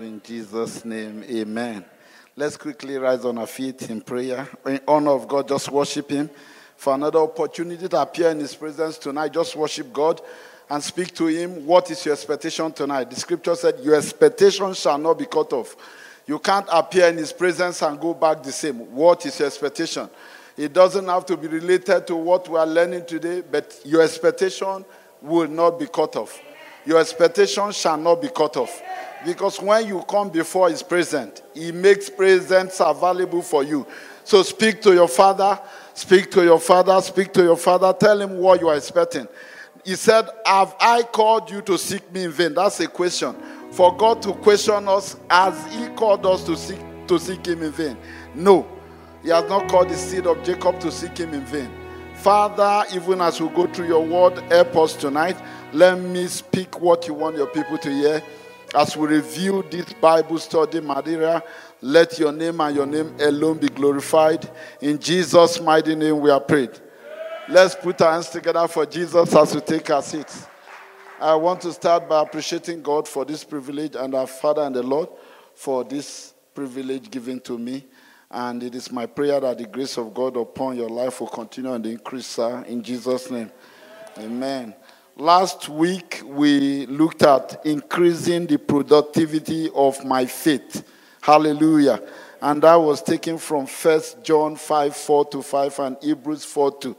In Jesus' name, amen. Let's quickly rise on our feet in prayer. In honor of God, just worship Him. For another opportunity to appear in His presence tonight, just worship God and speak to Him. What is your expectation tonight? The scripture said, Your expectation shall not be cut off. You can't appear in His presence and go back the same. What is your expectation? It doesn't have to be related to what we are learning today, but your expectation will not be cut off. Your expectation shall not be cut off. Because when you come before His presence, He makes presents available for you. So speak to your father, speak to your father, speak to your father, tell him what you are expecting. He said, Have I called you to seek me in vain? That's a question. For God to question us, as He called us to seek, to seek Him in vain? No. He has not called the seed of Jacob to seek Him in vain. Father, even as we go through your word, help us tonight. Let me speak what you want your people to hear. As we review this Bible study Madeira, let your name and your name alone be glorified. In Jesus' mighty name, we are prayed. Let's put our hands together for Jesus as we take our seats. I want to start by appreciating God for this privilege and our Father and the Lord for this privilege given to me. And it is my prayer that the grace of God upon your life will continue and increase, sir, in Jesus' name. Amen. Last week, we looked at increasing the productivity of my faith. Hallelujah. And that was taken from 1 John 5 4 to 5 and Hebrews 4 to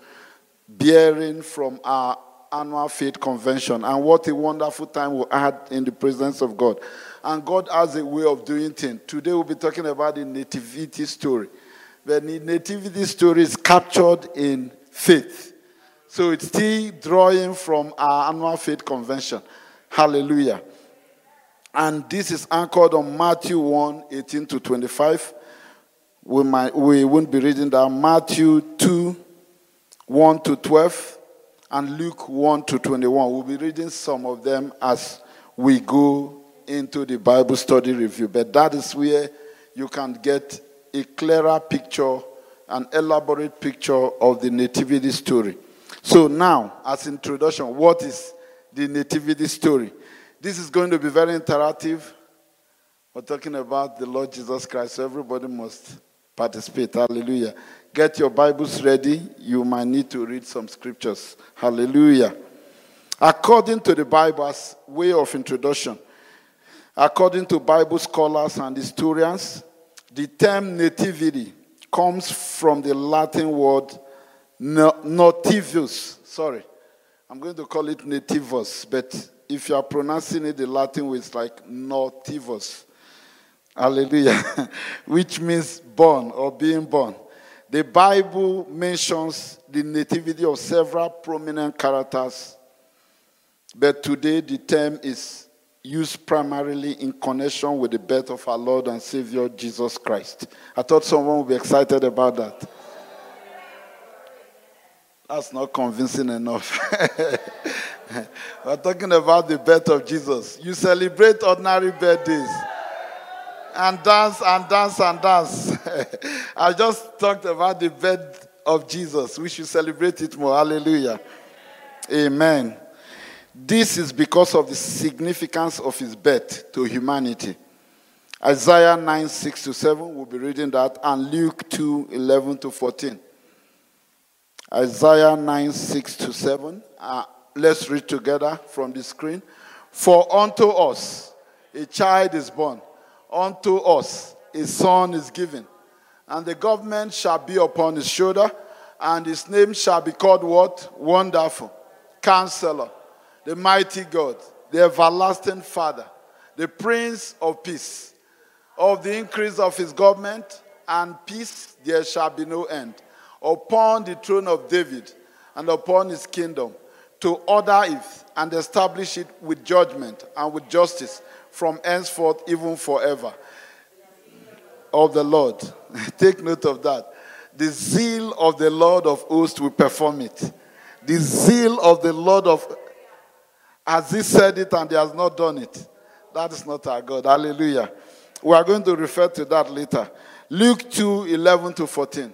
bearing from our annual faith convention. And what a wonderful time we had in the presence of God. And God has a way of doing things. Today we'll be talking about the nativity story. The nativity story is captured in faith. So it's still drawing from our annual faith convention. Hallelujah. And this is anchored on Matthew 1 18 to 25. We, might, we won't be reading that. Matthew 2 1 to 12 and Luke 1 to 21. We'll be reading some of them as we go into the Bible study review. But that is where you can get a clearer picture, an elaborate picture of the nativity story. So now, as introduction, what is the nativity story? This is going to be very interactive. We're talking about the Lord Jesus Christ, so everybody must participate. Hallelujah. Get your Bibles ready. You might need to read some scriptures. Hallelujah. According to the Bible, as way of introduction, according to Bible scholars and historians, the term nativity comes from the Latin word nativus. Sorry, I'm going to call it nativus, but if you are pronouncing it the Latin way, it's like nativus. Hallelujah. Which means born or being born. The Bible mentions the nativity of several prominent characters, but today the term is used primarily in connection with the birth of our Lord and Savior Jesus Christ. I thought someone would be excited about that. That's not convincing enough. We're talking about the birth of Jesus. You celebrate ordinary birthdays and dance and dance and dance. I just talked about the birth of Jesus. We should celebrate it more. Hallelujah. Amen. This is because of the significance of his birth to humanity. Isaiah 9 6 to 7, we'll be reading that, and Luke 2 11 to 14. Isaiah 9 6 to 7. Uh, let's read together from the screen. For unto us a child is born, unto us a son is given, and the government shall be upon his shoulder, and his name shall be called what? Wonderful, Counselor, the mighty God, the everlasting Father, the Prince of Peace. Of the increase of his government and peace there shall be no end upon the throne of David and upon his kingdom to order it and establish it with judgment and with justice from henceforth, even forever. Of the Lord. Take note of that. The zeal of the Lord of hosts will perform it. The zeal of the Lord of has he said it and he has not done it? That is not our God. Hallelujah. We are going to refer to that later. Luke 2 11 to 14.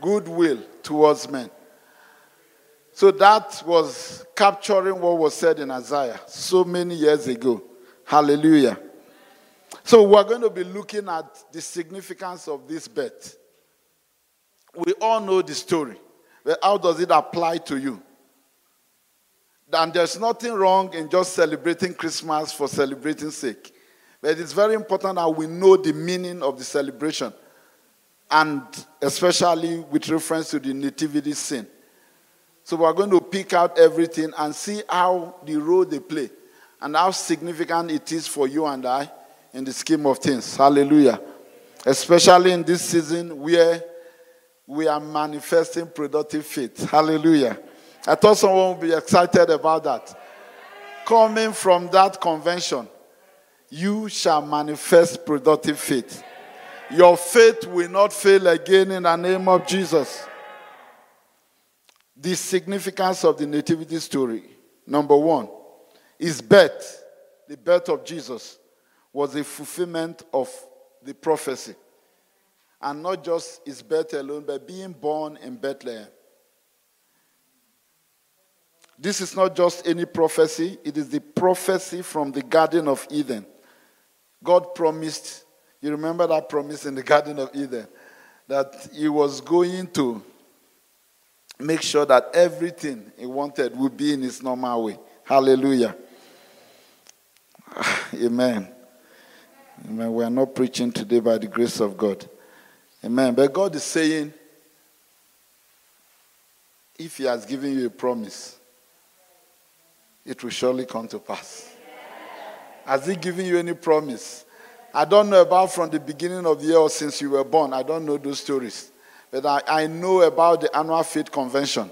goodwill towards men. So that was capturing what was said in Isaiah so many years ago. Hallelujah. So we're going to be looking at the significance of this birth. We all know the story, but how does it apply to you? And there's nothing wrong in just celebrating Christmas for celebrating sake. But it's very important that we know the meaning of the celebration, and especially with reference to the nativity scene. So we're going to pick out everything and see how the role they play and how significant it is for you and I in the scheme of things. Hallelujah. Especially in this season where we are manifesting productive faith. Hallelujah. I thought someone would be excited about that. Coming from that convention, you shall manifest productive faith. Your faith will not fail again in the name of Jesus. The significance of the nativity story, number one, is birth, the birth of Jesus was a fulfillment of the prophecy. And not just his birth alone, but being born in Bethlehem. This is not just any prophecy, it is the prophecy from the Garden of Eden. God promised, you remember that promise in the Garden of Eden, that He was going to make sure that everything He wanted would be in His normal way. Hallelujah. Amen. Amen. We are not preaching today by the grace of God. Amen. But God is saying, if He has given you a promise, it will surely come to pass. Has He given you any promise? I don't know about from the beginning of the year or since you were born. I don't know those stories. But I, I know about the annual faith convention.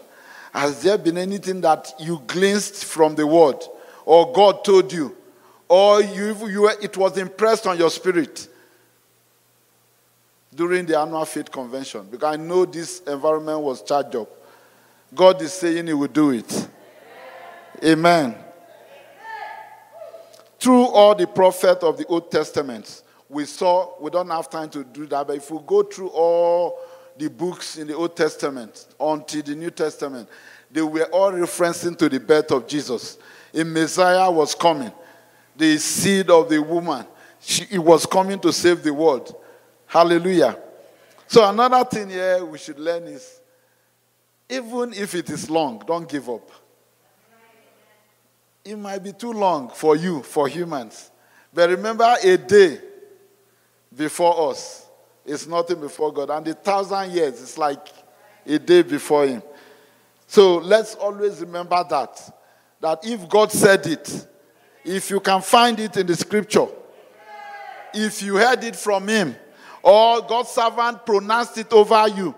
Has there been anything that you glimpsed from the word or God told you or you, you, it was impressed on your spirit during the annual faith convention because I know this environment was charged up. God is saying He will do it. Amen. Through all the prophets of the Old Testament, we saw, we don't have time to do that, but if we go through all the books in the Old Testament until the New Testament, they were all referencing to the birth of Jesus. A Messiah was coming the seed of the woman. She, it was coming to save the world. Hallelujah. So, another thing here we should learn is even if it is long, don't give up. It might be too long for you, for humans. But remember, a day before us is nothing before God. And a thousand years is like a day before Him. So let's always remember that. That if God said it, if you can find it in the scripture, if you heard it from him, or God's servant pronounced it over you,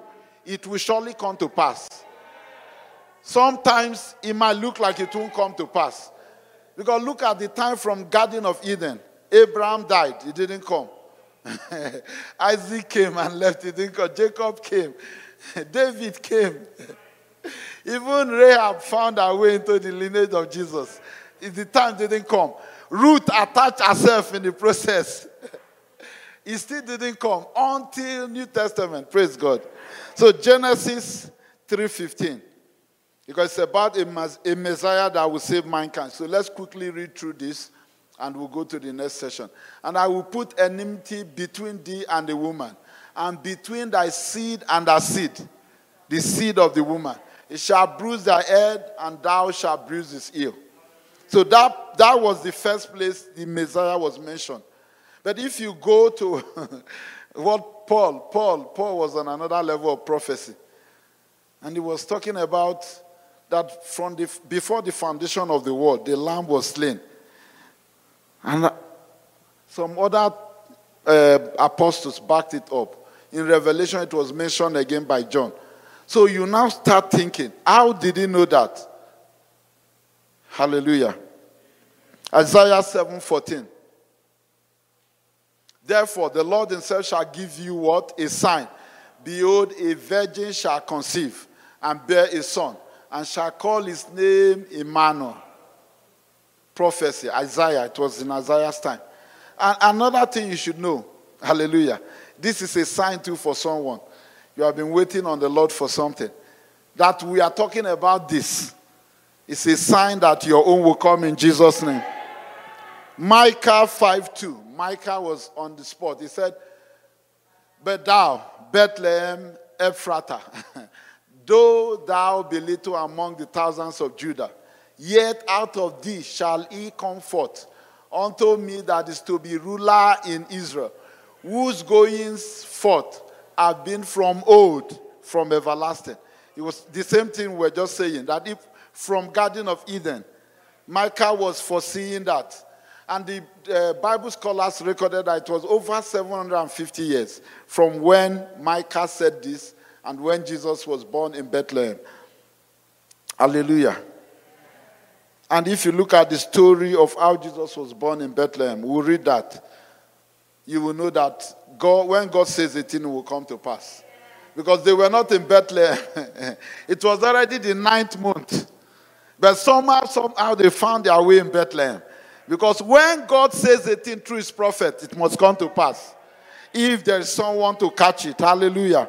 it will surely come to pass. Sometimes it might look like it won't come to pass. Because look at the time from Garden of Eden. Abraham died, he didn't come. Isaac came and left, he didn't come. Jacob came. David came. Even Rahab found her way into the lineage of Jesus the time didn't come. Ruth attached herself in the process. it still didn't come until New Testament. Praise God. So Genesis 3:15. Because it's about a, Messiah that will save mankind. So let's quickly read through this and we'll go to the next session. And I will put enmity between thee and the woman, and between thy seed and her seed, the seed of the woman. It shall bruise thy head, and thou shalt bruise his heel. So that, that was the first place the Messiah was mentioned. But if you go to what Paul, Paul, Paul was on another level of prophecy. And he was talking about that from the, before the foundation of the world, the lamb was slain. And uh, some other uh, apostles backed it up. In Revelation, it was mentioned again by John. So you now start thinking, how did he know that? Hallelujah. Isaiah 7:14. Therefore, the Lord himself shall give you what? A sign. Behold, a virgin shall conceive and bear a son, and shall call his name Emmanuel. Prophecy, Isaiah, it was in Isaiah's time. And another thing you should know, hallelujah, this is a sign too for someone. You have been waiting on the Lord for something. That we are talking about this. It's a sign that your own will come in Jesus' name. Micah 5 2. Micah was on the spot. He said, But thou, Bethlehem Ephratah, though thou be little among the thousands of Judah, yet out of thee shall he come forth unto me that is to be ruler in Israel, whose goings forth have been from old, from everlasting. It was the same thing we're just saying that if from Garden of Eden, Micah was foreseeing that. And the uh, Bible scholars recorded that it was over 750 years from when Micah said this and when Jesus was born in Bethlehem. Hallelujah. And if you look at the story of how Jesus was born in Bethlehem, we'll read that. You will know that God, when God says a thing, will come to pass. Because they were not in Bethlehem. it was already the ninth month. But somehow, somehow they found their way in Bethlehem. Because when God says a thing through his prophet, it must come to pass. If there is someone to catch it. Hallelujah.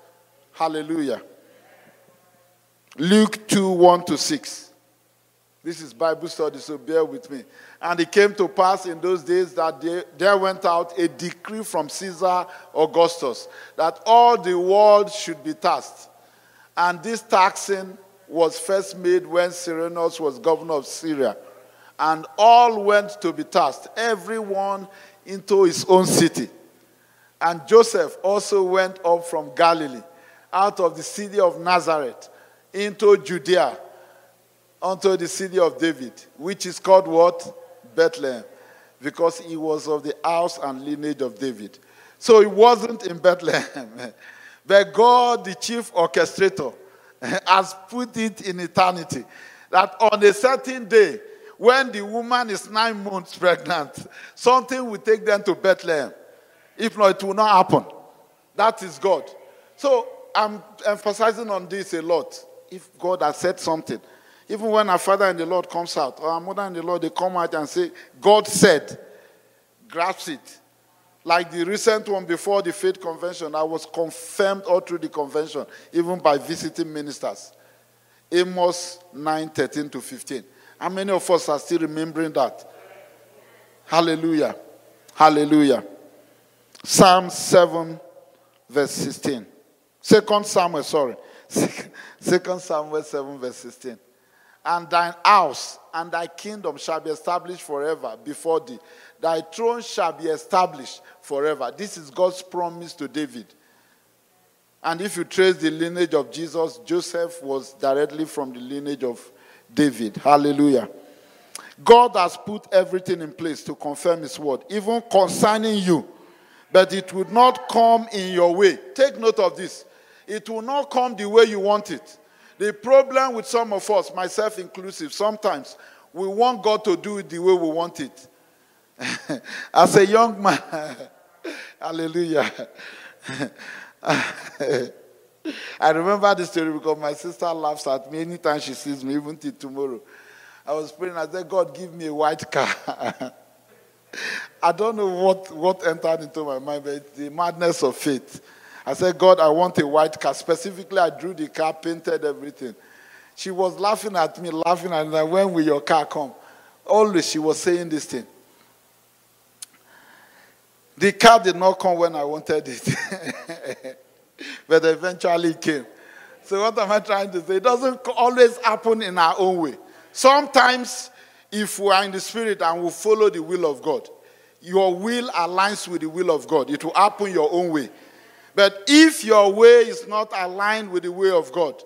Hallelujah. Luke 2 1 to 6. This is Bible study, so bear with me. And it came to pass in those days that there went out a decree from Caesar Augustus that all the world should be taxed. And this taxing was first made when Cyrenius was governor of Syria. And all went to be taxed, everyone into his own city. And Joseph also went up from Galilee, out of the city of Nazareth, into Judea unto the city of David, which is called what? Bethlehem, because he was of the house and lineage of David. So he wasn't in Bethlehem. but God, the chief orchestrator, has put it in eternity that on a certain day, when the woman is nine months pregnant, something will take them to Bethlehem. If not, it will not happen. That is God. So I'm emphasizing on this a lot. If God has said something, even when our father in the Lord comes out, or our mother in the Lord, they come out and say, God said, grasp it. Like the recent one before the faith convention, I was confirmed all through the convention, even by visiting ministers. Amos 9 13 to 15. How many of us are still remembering that? Hallelujah. Hallelujah. Psalm 7, verse 16. Second Samuel, sorry. Second Samuel 7, verse 16 and thine house and thy kingdom shall be established forever before thee. Thy throne shall be established forever. This is God's promise to David. And if you trace the lineage of Jesus, Joseph was directly from the lineage of David. Hallelujah. God has put everything in place to confirm his word, even concerning you. But it would not come in your way. Take note of this. It will not come the way you want it. The problem with some of us, myself inclusive, sometimes we want God to do it the way we want it. As a young man, hallelujah. I remember the story because my sister laughs at me anytime she sees me, even till tomorrow. I was praying, I said, God, give me a white car. I don't know what, what entered into my mind, but the madness of faith. I said, God, I want a white car. Specifically, I drew the car, painted everything. She was laughing at me, laughing at me. When will your car come? Always she was saying this thing. The car did not come when I wanted it, but eventually it came. So, what am I trying to say? It doesn't always happen in our own way. Sometimes if we are in the spirit and we follow the will of God, your will aligns with the will of God. It will happen your own way. But if your way is not aligned with the way of God,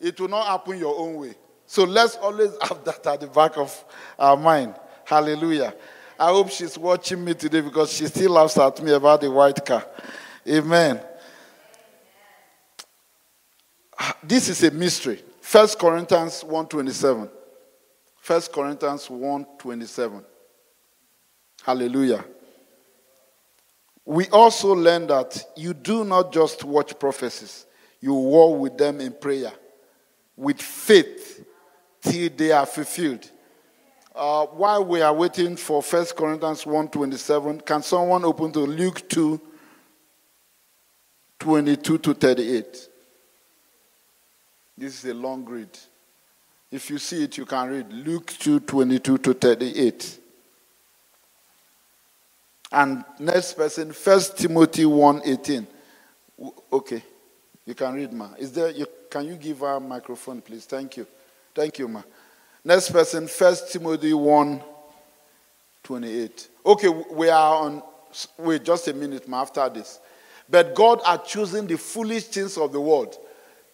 it will not happen your own way. So let's always have that at the back of our mind. Hallelujah. I hope she's watching me today because she still laughs at me about the white car. Amen. This is a mystery. First Corinthians 127. First Corinthians 127. Hallelujah. We also learn that you do not just watch prophecies, you war with them in prayer, with faith, till they are fulfilled. Uh, while we are waiting for 1 Corinthians 1.27, can someone open to Luke 2, 22 to 38? This is a long read. If you see it, you can read Luke 2, 22 to 38. And next person, First Timothy 1, 18. Okay, you can read, ma. Is there, you, can you give her a microphone, please? Thank you. Thank you, ma. Next person, First Timothy 1 28. Okay, we are on, wait just a minute ma. after this. But God are choosing the foolish things of the world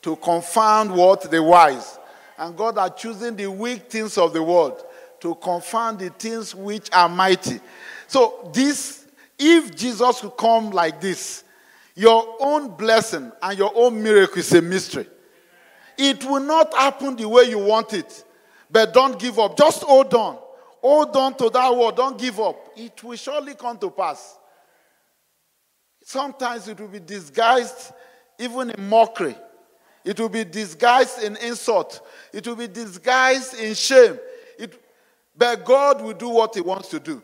to confound what? The wise. And God are choosing the weak things of the world to confound the things which are mighty. So, this, if Jesus could come like this, your own blessing and your own miracle is a mystery. It will not happen the way you want it. But don't give up. Just hold on. Hold on to that word. Don't give up. It will surely come to pass. Sometimes it will be disguised even in mockery. It will be disguised in insult. It will be disguised in shame. It, but God will do what He wants to do.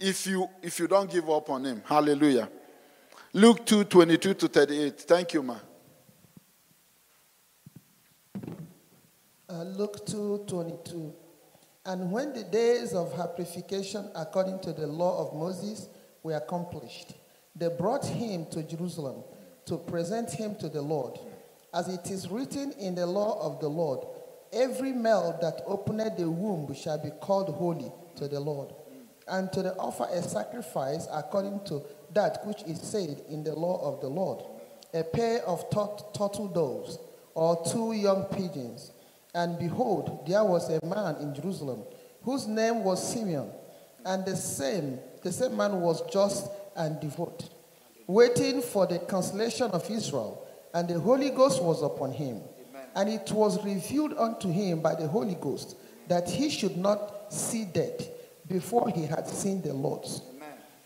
If you if you don't give up on Him. Hallelujah. Luke 2 22 to 38. Thank you, ma. Uh, Luke 2 22. And when the days of her purification according to the law of Moses were accomplished, they brought him to Jerusalem to present him to the Lord. As it is written in the law of the Lord, every male that openeth the womb shall be called holy to the Lord, and to the offer a sacrifice according to that which is said in the law of the Lord, a pair of turtle doves or two young pigeons and behold, there was a man in Jerusalem whose name was Simeon, and the same, the same man was just and devout, waiting for the consolation of Israel, and the Holy Ghost was upon him. Amen. And it was revealed unto him by the Holy Ghost that he should not see death before he had seen the Lord.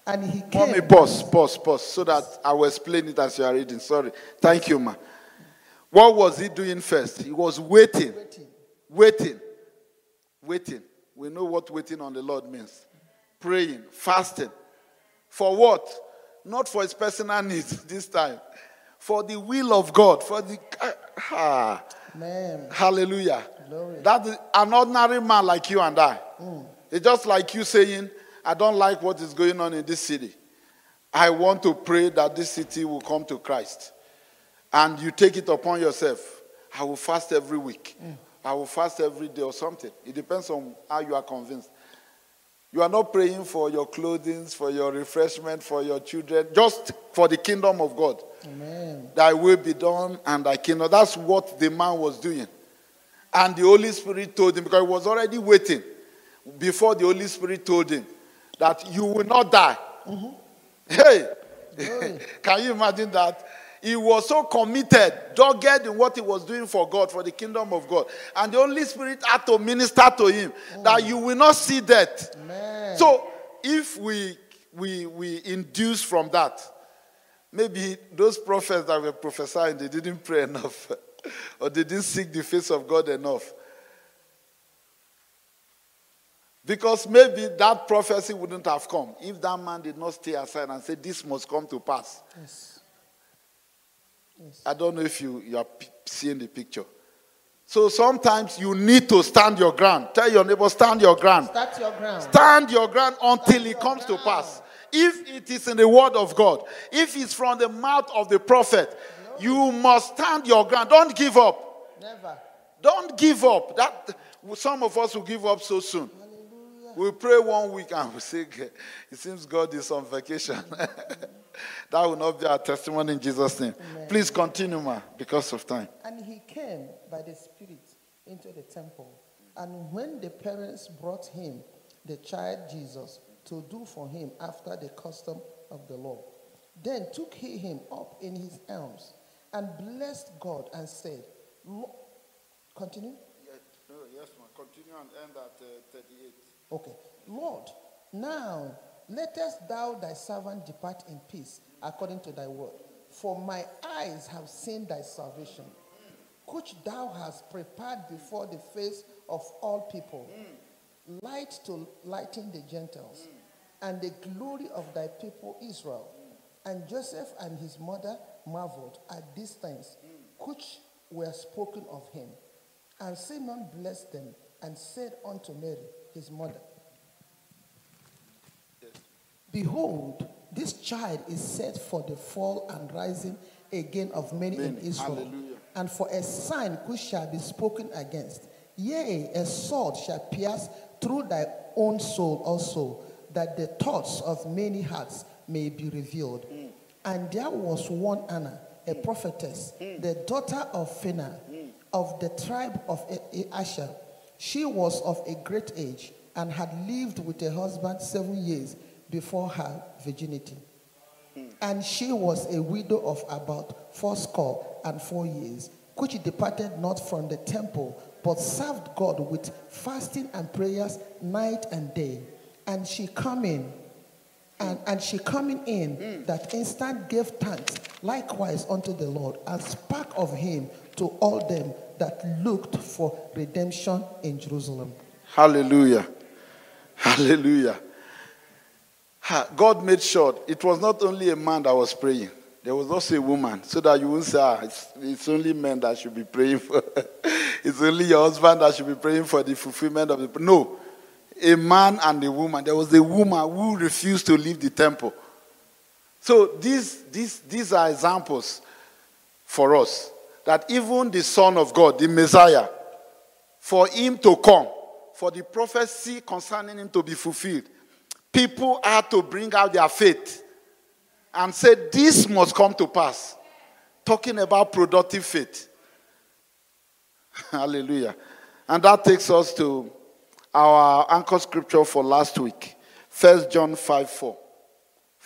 And he came. Let me pause, pause, pause, so that I will explain it as you are reading. Sorry. Thank you, ma. What was he doing first? He was waiting. Waiting. Waiting. Waiting. We know what waiting on the Lord means. Praying, fasting. For what? Not for his personal needs this time. For the will of God. For the. Ah, Man. Hallelujah. Glory. That is an ordinary man like you and I. Mm. It's just like you saying, I don't like what is going on in this city. I want to pray that this city will come to Christ and you take it upon yourself, I will fast every week. Mm. I will fast every day or something. It depends on how you are convinced. You are not praying for your clothing, for your refreshment, for your children, just for the kingdom of God. Amen. Thy will be done and thy kingdom. That's what the man was doing. And the Holy Spirit told him, because he was already waiting before the Holy Spirit told him that you will not die. Mm-hmm. Hey, can you imagine that? He was so committed, dogged in what he was doing for God, for the kingdom of God. And the Holy Spirit had to minister to him mm. that you will not see death. Man. So if we, we, we induce from that, maybe those prophets that were prophesying, they didn't pray enough or they didn't seek the face of God enough. Because maybe that prophecy wouldn't have come if that man did not stay aside and say, This must come to pass. Yes. Yes. I don't know if you, you are seeing the picture. So sometimes you need to stand your ground. Tell your neighbor, stand your ground. Stand your ground. Stand your ground until stand it comes ground. to pass. If it is in the word of God, if it's from the mouth of the prophet, no. you must stand your ground. Don't give up. Never. Don't give up. That Some of us will give up so soon. Hallelujah. We pray one week and we say, it seems God is on vacation. that will not be our testimony in Jesus' name. Amen. Please continue, ma, because of time. And he came by the Spirit into the temple. And when the parents brought him, the child Jesus, to do for him after the custom of the law, then took he him up in his arms and blessed God and said, Lo- Continue? yes, ma. Continue and end at uh, 38. Okay. Lord, now lettest thou thy servant depart in peace according to thy word. For my eyes have seen thy salvation, which thou hast prepared before the face of all people, light to lighten the Gentiles, and the glory of thy people Israel. And Joseph and his mother marveled at these things which were spoken of him. And Simon blessed them and said unto Mary, his mother, Behold, this child is set for the fall and rising again of many, in Israel, Hallelujah. and for a sign which shall be spoken against. Yea, a sword shall pierce through thy own soul also, that the thoughts of many hearts may be revealed. Mm. And there was one Anna, a mm. prophetess, mm. the daughter of Phinehas, of the tribe of Asher. She was of a great age and had lived with a husband seven years before her virginity. Hmm. And she was a widow of about fourscore and four years, which departed not from the temple, but served God with fasting and prayers night and day. And she coming, and, and she coming in hmm. that instant gave thanks likewise unto the Lord, and spake of him to all them that looked for redemption in Jerusalem. Hallelujah. Hallelujah. God made sure it was not only a man that was praying, there was also a woman, so that you won't say, ah, it's, it's only men that should be praying for. it's only your husband that should be praying for the fulfillment of the. No. A man and a woman. There was a woman who refused to leave the temple. So these, these, these are examples for us that even the Son of God, the Messiah, for him to come, for the prophecy concerning him to be fulfilled, people had to bring out their faith and say, This must come to pass. Talking about productive faith. Hallelujah. And that takes us to our anchor scripture for last week. 1 John 5 4.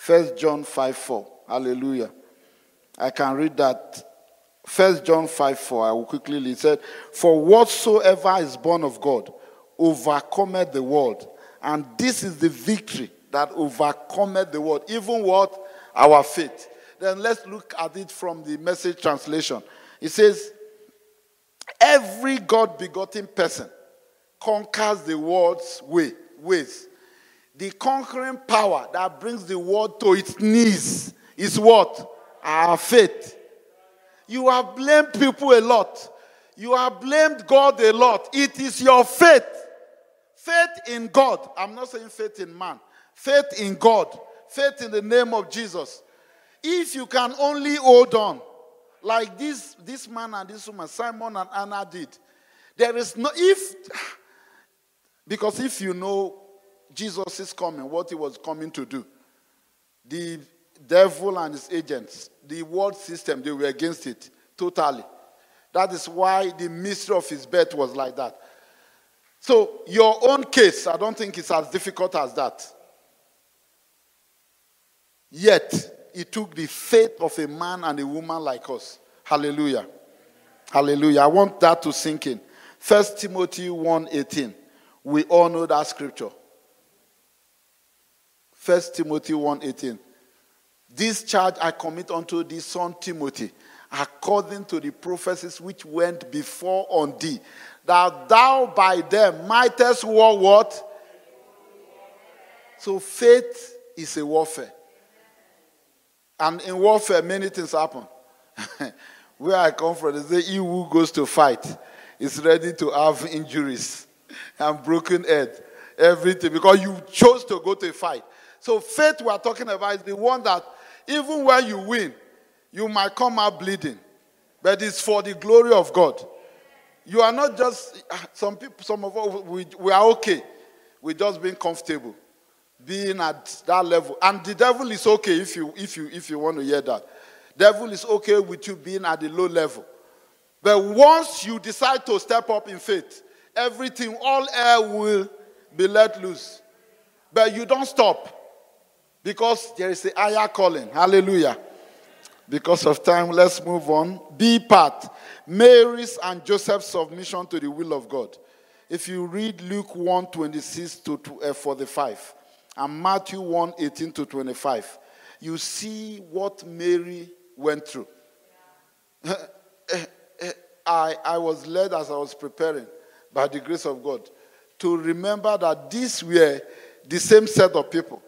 1 John 5 4. Hallelujah. I can read that. 1 John 5 4. I will quickly read. It said, For whatsoever is born of God overcometh the world. And this is the victory that overcometh the world. Even what? Our faith. Then let's look at it from the message translation. It says, Every God begotten person conquers the world's way, ways. The conquering power that brings the world to its knees is what? Our faith. You have blamed people a lot. You have blamed God a lot. It is your faith. Faith in God. I'm not saying faith in man. Faith in God. Faith in the name of Jesus. If you can only hold on, like this, this man and this woman, Simon and Anna did, there is no, if, because if you know Jesus is coming, what he was coming to do, the devil and his agents, the world system, they were against it totally. That is why the mystery of his birth was like that. So, your own case, I don't think it's as difficult as that. Yet, it took the faith of a man and a woman like us. Hallelujah. Hallelujah. I want that to sink in. First Timothy 1:18. We all know that scripture. First Timothy 1:18. This charge I commit unto thee, son Timothy, according to the prophecies which went before on thee, that thou by them mightest war what? So faith is a warfare. And in warfare, many things happen. Where I come from, they say he who goes to fight is ready to have injuries and broken head, everything, because you chose to go to a fight. So faith we are talking about is the one that even when you win, you might come out bleeding, but it's for the glory of God. You are not just, some people, some of us, we, we are okay with just being comfortable, being at that level. And the devil is okay if you, if you, if you want to hear that. Devil is okay with you being at the low level. But once you decide to step up in faith, everything, all air will be let loose. But you don't stop because there is a higher calling. Hallelujah. Because of time, let's move on. B part Mary's and Joseph's submission to the will of God. If you read Luke 1 26 to uh, 45 and Matthew 1 18 to 25, you see what Mary went through. I, I was led as I was preparing, by the grace of God, to remember that these were the same set of people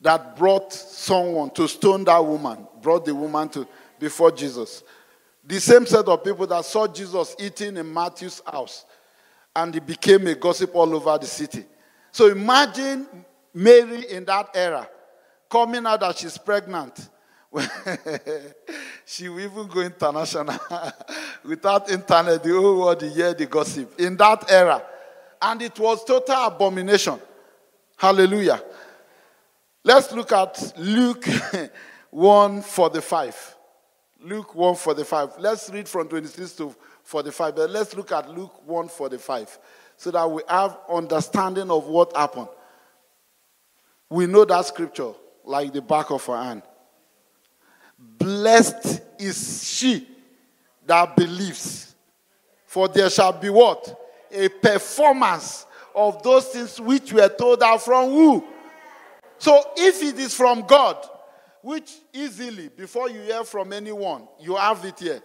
that brought someone to stone that woman, brought the woman to before Jesus. The same set of people that saw Jesus eating in Matthew's house and it became a gossip all over the city. So imagine Mary in that era coming out that she's pregnant. she will even go international without internet, the whole world hear the gossip in that era. And it was total abomination. Hallelujah. Let's look at Luke 1 45. Luke 1 45. Let's read from 26 to 45. But let's look at Luke 1 45 so that we have understanding of what happened. We know that scripture like the back of our hand. Blessed is she that believes, for there shall be what? A performance of those things which were told her from who? So if it is from God, which easily, before you hear from anyone, you have it here.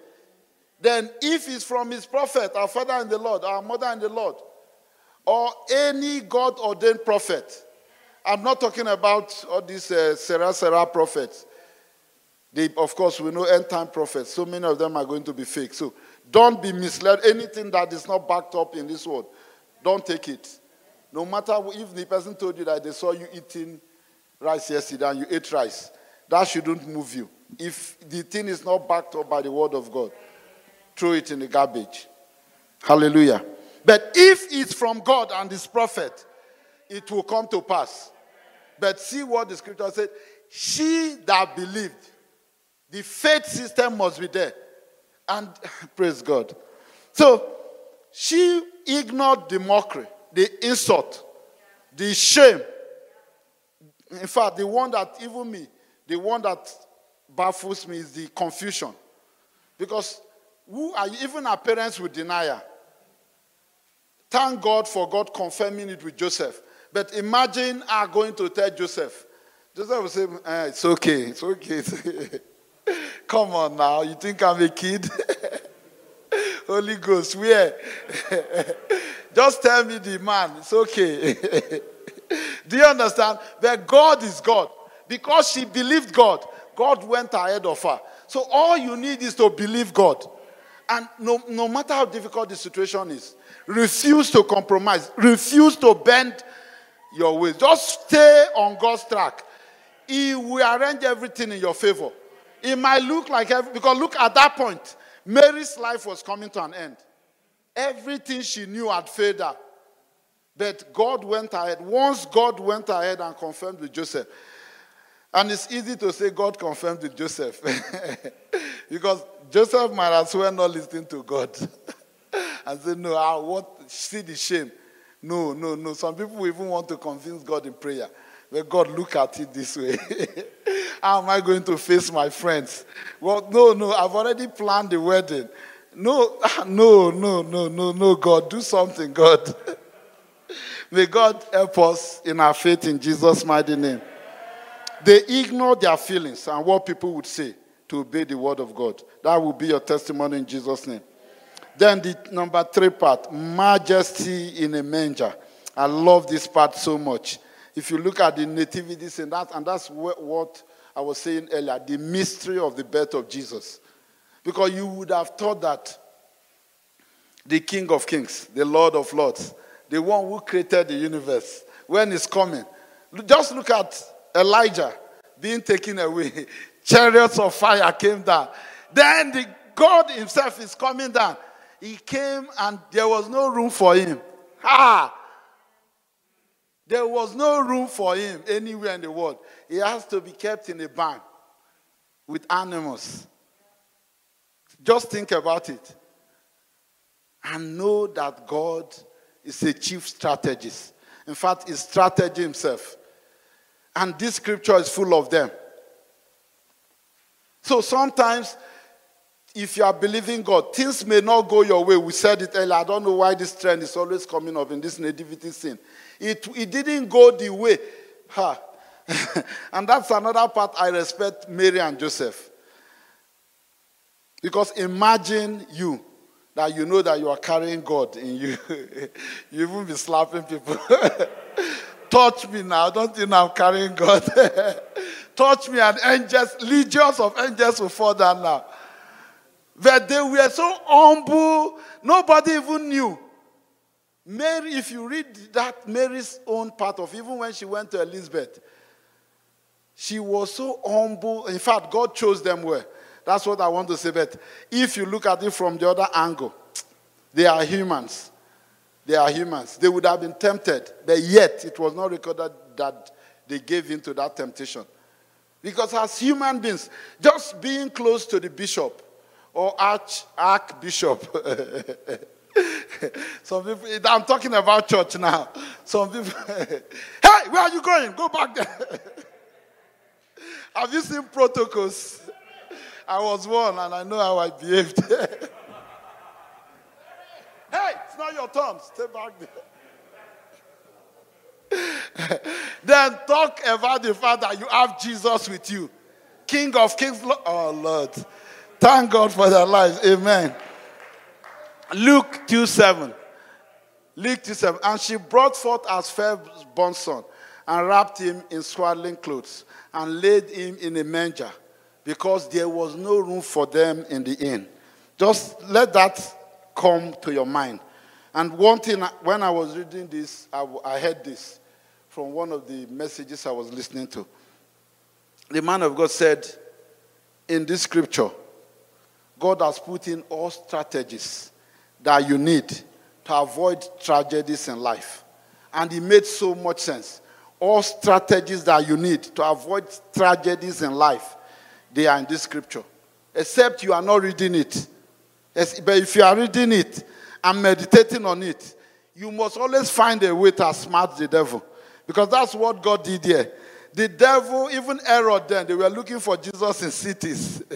Then if it's from his prophet, our father in the Lord, our mother in the Lord, or any God ordained prophet, I'm not talking about all these uh, Sarah Sarah prophets. They, of course, we know end time prophets. So many of them are going to be fake. So don't be misled. Anything that is not backed up in this word, don't take it. No matter if the person told you that they saw you eating rice yesterday and you ate rice, that shouldn't move you. If the thing is not backed up by the word of God, throw it in the garbage. Hallelujah. But if it's from God and his prophet, it will come to pass. But see what the scripture said. She that believed, the faith system must be there. And praise God. So she ignored the mockery, the insult, the shame. In fact, the one that even me, the one that baffles me is the confusion. Because who are you? Even our parents will deny her. Thank God for God confirming it with Joseph. But imagine her going to tell Joseph. Joseph will say, eh, It's okay, it's okay. Come on now, you think I'm a kid? Holy Ghost, where? Just tell me the man, it's okay. Do you understand? That God is God. Because she believed God, God went ahead of her. So all you need is to believe God. And no, no matter how difficult the situation is, refuse to compromise, refuse to bend your ways. Just stay on God's track. He will arrange everything in your favor. It might look like, every, because look at that point, Mary's life was coming to an end. Everything she knew had failed her. But God went ahead. Once God went ahead and confirmed with Joseph, and it's easy to say God confirmed with Joseph. because Joseph might as well not listen to God. and say, No, I want see the shame. No, no, no. Some people even want to convince God in prayer. But God, look at it this way. How am I going to face my friends? Well, no, no, I've already planned the wedding. No, no, no, no, no, no, God, do something, God. May God help us in our faith in Jesus' mighty name. They ignore their feelings and what people would say to obey the word of God. That will be your testimony in Jesus' name. Then the number three part, majesty in a manger. I love this part so much. If you look at the nativity and that, and that's what I was saying earlier, the mystery of the birth of Jesus. Because you would have thought that the King of Kings, the Lord of Lords, the one who created the universe, when coming, just look at Elijah being taken away. Chariots of fire came down. Then the God himself is coming down. he came and there was no room for him. Ha! There was no room for him anywhere in the world. He has to be kept in a barn with animals. Just think about it. And know that God is a chief strategist. In fact, he's strategy himself. And this scripture is full of them. So sometimes, if you are believing God, things may not go your way. We said it earlier. I don't know why this trend is always coming up in this nativity scene. It, it didn't go the way. Ha. and that's another part I respect Mary and Joseph. Because imagine you that you know that you are carrying God in you. you even be slapping people. Touch me now. Don't you know I'm carrying God? Touch me and angels, legions of angels will fall down now. But they were so humble, nobody even knew. Mary, if you read that Mary's own part of, even when she went to Elizabeth, she was so humble. In fact, God chose them well. That's what I want to say. But if you look at it from the other angle, they are humans. They are humans. They would have been tempted, but yet it was not recorded that they gave in to that temptation. Because as human beings, just being close to the bishop or arch archbishop Some people, I'm talking about church now. Some people, hey, where are you going? Go back there. Have you seen protocols? I was one and I know how I behaved. hey, it's not your turn. Stay back there. then talk about the fact that you have Jesus with you. King of kings. Oh, Lord. Thank God for their lives. Amen. Luke 2 7. Luke 2 7. And she brought forth as firstborn son and wrapped him in swaddling clothes and laid him in a manger because there was no room for them in the inn. Just let that come to your mind. And one thing, when I was reading this, I, I heard this from one of the messages I was listening to. The man of God said, in this scripture, God has put in all strategies that you need to avoid tragedies in life. And it made so much sense. All strategies that you need to avoid tragedies in life, they are in this scripture. Except you are not reading it. But if you are reading it and meditating on it, you must always find a way to smart the devil. Because that's what God did here. The devil, even Herod then, they were looking for Jesus in cities.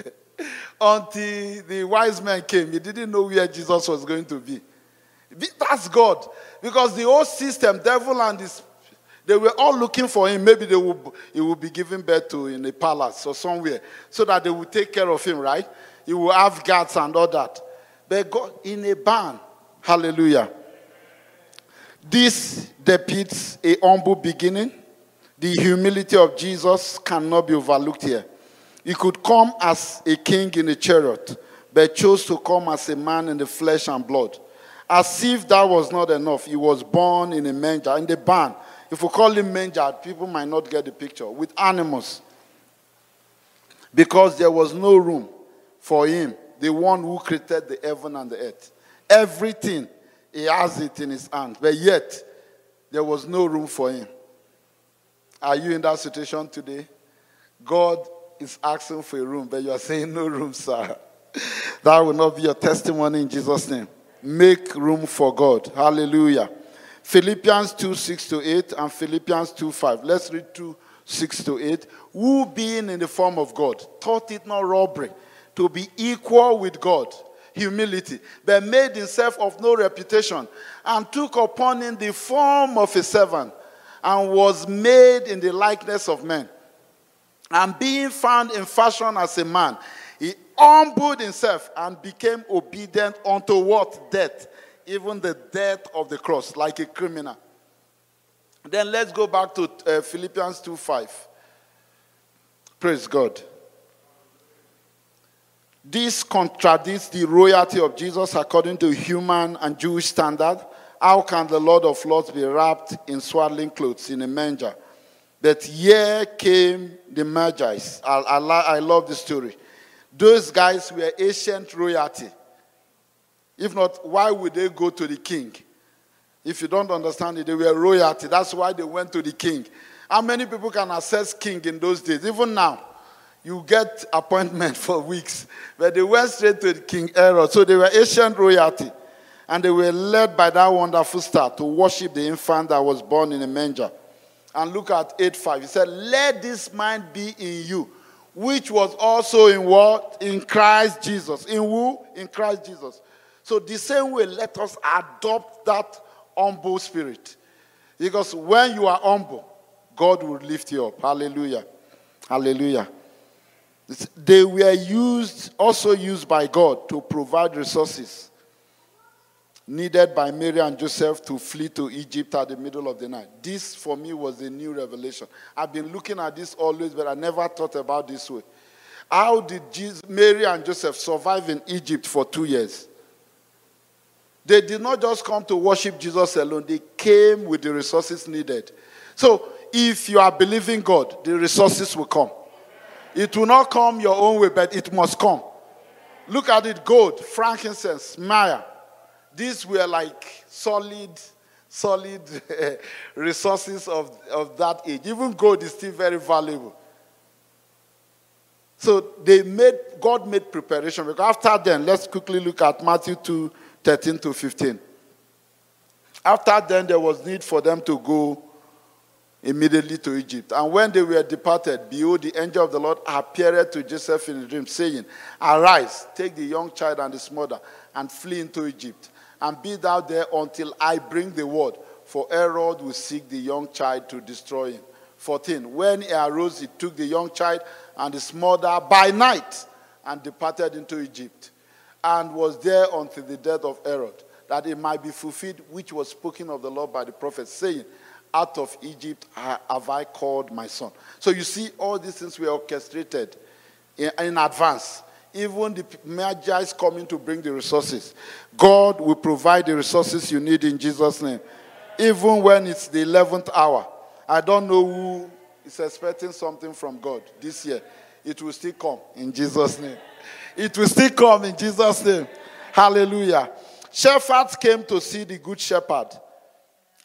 until the wise men came. He didn't know where Jesus was going to be. That's God. Because the whole system, devil and this, they were all looking for him. Maybe they would, he would be given birth to in a palace or somewhere so that they would take care of him, right? He will have guards and all that. But God, in a barn, hallelujah. This depicts a humble beginning. The humility of Jesus cannot be overlooked here. He could come as a king in a chariot, but chose to come as a man in the flesh and blood. As if that was not enough, he was born in a manger, in the barn. If we call him manger, people might not get the picture. With animals. Because there was no room for him, the one who created the heaven and the earth. Everything, he has it in his hand. But yet, there was no room for him. Are you in that situation today? God is asking for a room, but you are saying no room, sir. That will not be your testimony in Jesus' name. Make room for God. Hallelujah. Philippians 2 6 to 8 and Philippians 2 5. Let's read 2 6 to 8. Who, being in the form of God, thought it not robbery to be equal with God, humility, but made himself of no reputation, and took upon him the form of a servant, and was made in the likeness of men and being found in fashion as a man, he humbled himself and became obedient unto what? Death. Even the death of the cross, like a criminal. Then let's go back to uh, Philippians 2 5. Praise God. This contradicts the royalty of Jesus according to human and Jewish standard. How can the Lord of Lords be wrapped in swaddling clothes in a manger? But here came the Magi's. I, I, I love the story. Those guys were ancient royalty. If not, why would they go to the king? If you don't understand it, they were royalty. That's why they went to the king. How many people can access king in those days? Even now, you get appointment for weeks. But they went straight to the King Herod. So they were ancient royalty. And they were led by that wonderful star to worship the infant that was born in a manger. And look at 8 5. He said, Let this mind be in you, which was also in what? In Christ Jesus. In who? In Christ Jesus. So, the same way, let us adopt that humble spirit. Because when you are humble, God will lift you up. Hallelujah. Hallelujah. They were used, also used by God to provide resources needed by Mary and Joseph to flee to Egypt at the middle of the night. This, for me, was a new revelation. I've been looking at this always, but I never thought about this way. How did Jesus, Mary and Joseph survive in Egypt for two years? They did not just come to worship Jesus alone, they came with the resources needed. So, if you are believing God, the resources will come. It will not come your own way, but it must come. Look at it gold, frankincense, myrrh these were like solid, solid resources of, of that age. Even gold is still very valuable. So they made, God made preparation. Because after then, let's quickly look at Matthew 2 13 to 15. After then, there was need for them to go immediately to Egypt. And when they were departed, behold, the angel of the Lord appeared to Joseph in a dream, saying, Arise, take the young child and his mother, and flee into Egypt and be thou there until I bring the word. For Herod will seek the young child to destroy him. 14. When he arose, he took the young child and his mother by night and departed into Egypt, and was there until the death of Herod, that it might be fulfilled which was spoken of the Lord by the prophet, saying, Out of Egypt have I called my son. So you see, all these things were orchestrated in, in advance even the Magi is coming to bring the resources. God will provide the resources you need in Jesus' name. Even when it's the 11th hour. I don't know who is expecting something from God this year. It will still come in Jesus' name. It will still come in Jesus' name. Hallelujah. Shepherds came to see the good shepherd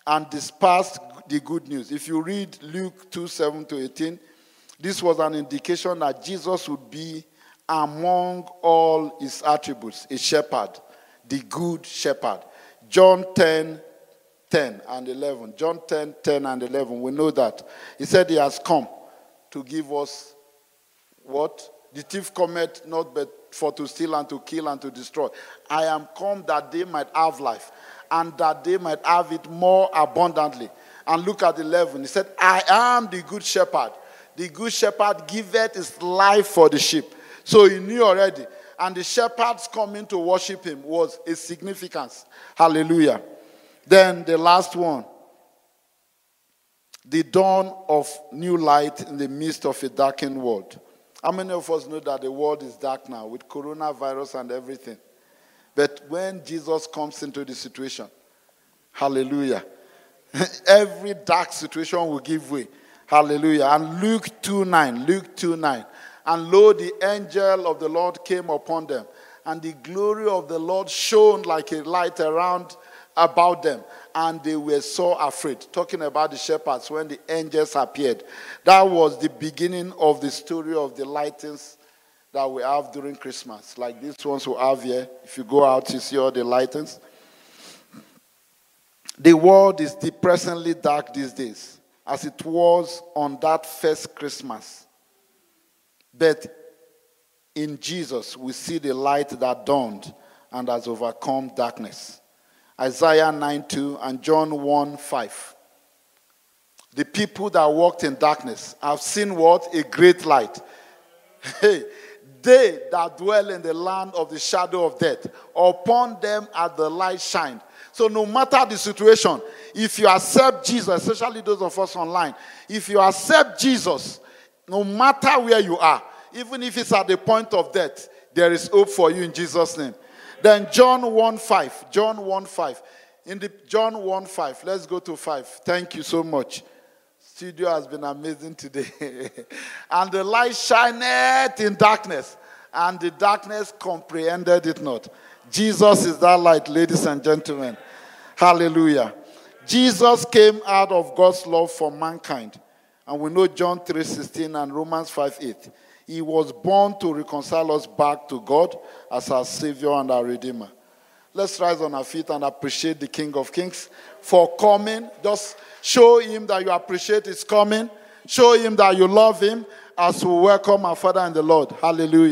and dispersed the good news. If you read Luke 2 7 to 18, this was an indication that Jesus would be among all his attributes, a shepherd, the good shepherd. John 10, 10 and 11. John 10, 10 and 11. We know that. He said he has come to give us what? The thief cometh not but for to steal and to kill and to destroy. I am come that they might have life and that they might have it more abundantly. And look at 11. He said, I am the good shepherd. The good shepherd giveth his life for the sheep. So he knew already. And the shepherds coming to worship him was a significance. Hallelujah. Then the last one the dawn of new light in the midst of a darkened world. How many of us know that the world is dark now with coronavirus and everything? But when Jesus comes into the situation, hallelujah, every dark situation will give way. Hallelujah. And Luke 2 9, Luke 2 9. And lo, the angel of the Lord came upon them, and the glory of the Lord shone like a light around about them, and they were so afraid. Talking about the shepherds when the angels appeared. That was the beginning of the story of the lightings that we have during Christmas. Like these ones we have here. If you go out, you see all the lightings. The world is depressingly dark these days, as it was on that first Christmas. But in Jesus, we see the light that dawned and has overcome darkness. Isaiah 9 2 and John 1 5. The people that walked in darkness have seen what? A great light. Hey, they that dwell in the land of the shadow of death, upon them as the light shined. So, no matter the situation, if you accept Jesus, especially those of us online, if you accept Jesus, no matter where you are, even if it's at the point of death, there is hope for you in Jesus' name. Then John 1 5. John 1 5. In the John 1 5. Let's go to 5. Thank you so much. Studio has been amazing today. and the light shineth in darkness, and the darkness comprehended it not. Jesus is that light, ladies and gentlemen. Hallelujah. Jesus came out of God's love for mankind. And we know John 3:16 and Romans 5:8. He was born to reconcile us back to God as our Savior and our Redeemer. Let's rise on our feet and appreciate the King of Kings for coming. Just show him that you appreciate his coming. Show him that you love him as we welcome our Father and the Lord. Hallelujah.